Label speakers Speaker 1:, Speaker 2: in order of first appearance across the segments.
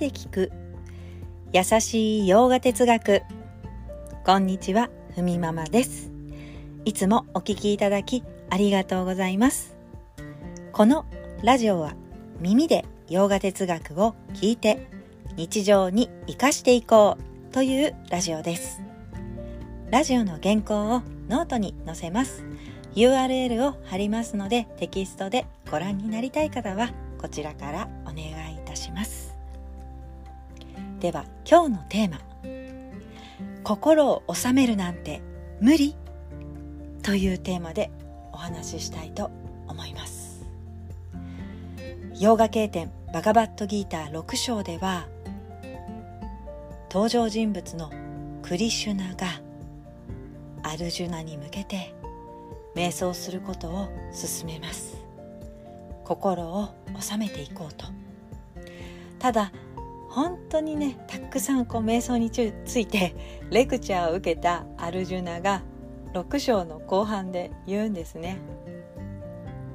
Speaker 1: で聞く。優しいヨガ哲学。こんにちはふみママです。いつもお聞きいただきありがとうございます。このラジオは耳でヨガ哲学を聞いて日常に生かしていこうというラジオです。ラジオの原稿をノートに載せます。URL を貼りますのでテキストでご覧になりたい方はこちらからお願いいたします。では今日のテーマ「心を収めるなんて無理?」というテーマでお話ししたいと思います。洋画経典バガバットギーター6章では登場人物のクリシュナがアルジュナに向けて瞑想することを勧めます。心を収めていこうと。ただ本当にねたくさんこう瞑想についてレクチャーを受けたアルジュナが6章の後半で言うんですね。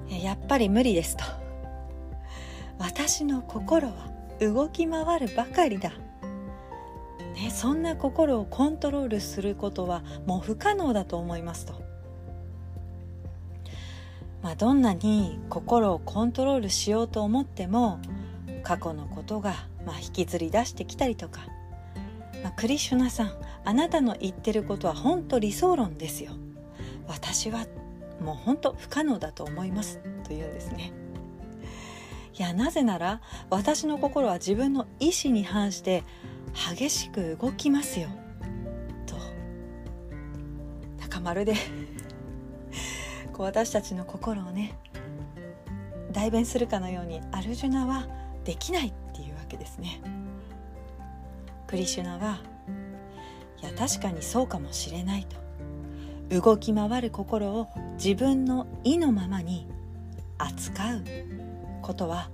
Speaker 1: やっぱり無理ですと。私の心は動き回るばかりだ。ね、そんな心をコントロールすることはもう不可能だと思いますと。まあ、どんなに心をコントロールしようと思っても過去のことがまあ引きずり出してきたりとか、まあ、クリシュナさんあなたの言ってることは本当理想論ですよ。私はもう本当不可能だと思いますというんですね。いやなぜなら私の心は自分の意志に反して激しく動きますよ。と。なんかまるでこう私たちの心をね代弁するかのようにアルジュナはできない。けですね。クリシュナはいや確かにそうかもしれないと。動き回る心を自分の意のままに扱うことは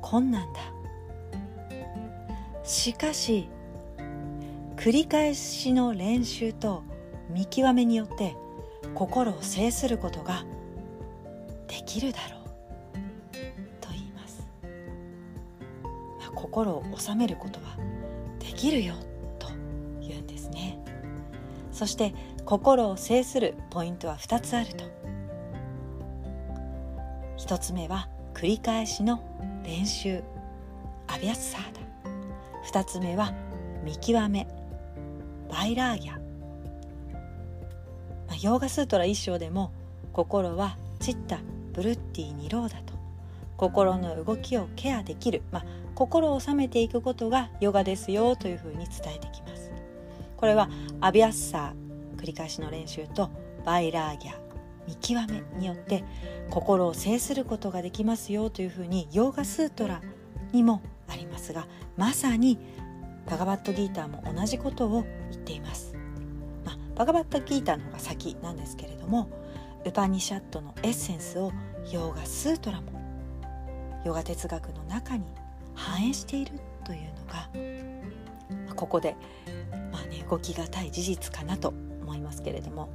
Speaker 1: 困難だ。しかし繰り返しの練習と見極めによって心を制することができるだろう。心を収めることはできるよと言うんですね。そして心を制するポイントは2つあると。1つ目は繰り返しの練習。アビアスサーダ。2つ目は見極め。バイラーギャ。まあヨーガスートラ一章でも心はチッタブルッティニローダと。心の動きをケアできる、まあ、心を収めていくことがヨガですよというふうに伝えてきます。これはアビアッサー繰り返しの練習とバイラーギャ見極めによって心を制することができますよというふうにヨーガスートラにもありますがまさにバガバットギーターも同じことを言っています。まあバガバットギーターの方が先なんですけれどもウパニシャットのエッセンスをヨーガスートラもヨガ哲学の中に反映しているというのがここで、まあね、動きがたい事実かなと思いますけれども、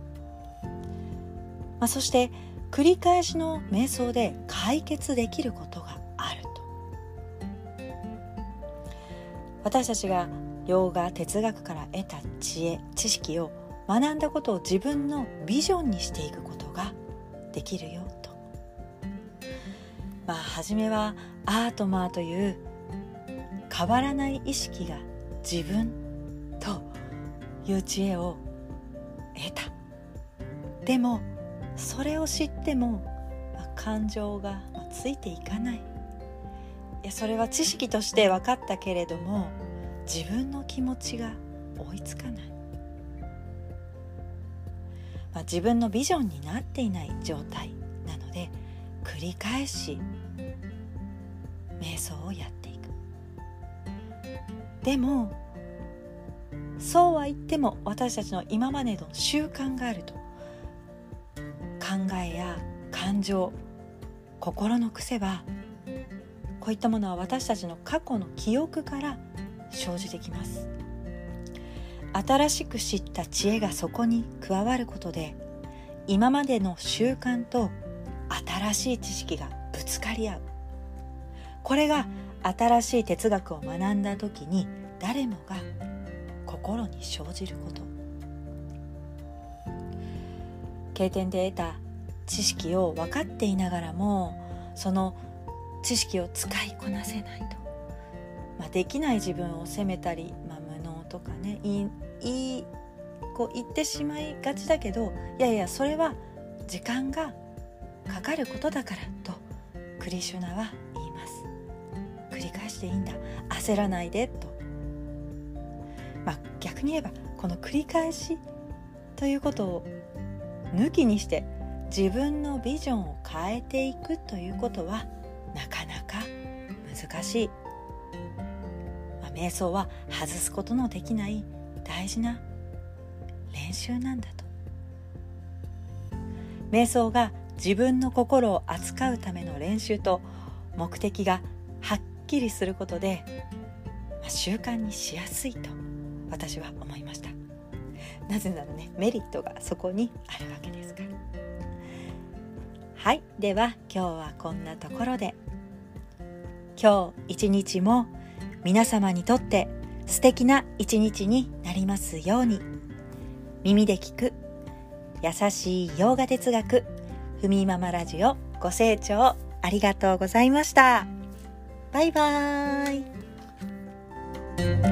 Speaker 1: まあ、そして繰り返しの瞑想で解決できることがあると。私たちがヨーガ哲学から得た知恵知識を学んだことを自分のビジョンにしていくことができるよと。まあ初めはアートマーという変わらない意識が自分という知恵を得た。でもそれを知っても、感情がついていかない。いやそれは知識として分かったけれども自分の気持ちが追いつかない。まあ、自分のビジョンになっていない状態なので繰り返し瞑想をやってでもそうは言っても私たちの今までの習慣があると考えや感情心の癖はこういったものは私たちの過去の記憶から生じてきます。新しく知った知恵がそこに加わることで今までの習慣と新しい知識がぶつかり合う。これが新しい哲学を学んだ時に誰もが心に生じること。経験で得た知識を分かっていながらもその知識を使いこなせないと、まあ、できない自分を責めたり、まあ、無能とかねいいこう言ってしまいがちだけどいやいやそれは時間がかかることだからとクリシュナはしていいんだ。焦らないで。と。まあ逆に言えばこの繰り返しということを抜きにして自分のビジョンを変えていくということはなかなか難しい、まあ、瞑想は外すことのできない大事な練習なんだと。瞑想が自分の心を扱うための練習と目的がはっきりすることで、まあ、習慣にしやすいと私は思いました。なぜならねメリットがそこにあるわけですから。はいでは今日はこんなところで。今日一日も皆様にとって素敵な一日になりますように。耳で聞く優しい洋画哲学ふみママラジオご清聴ありがとうございました。バイバーイ。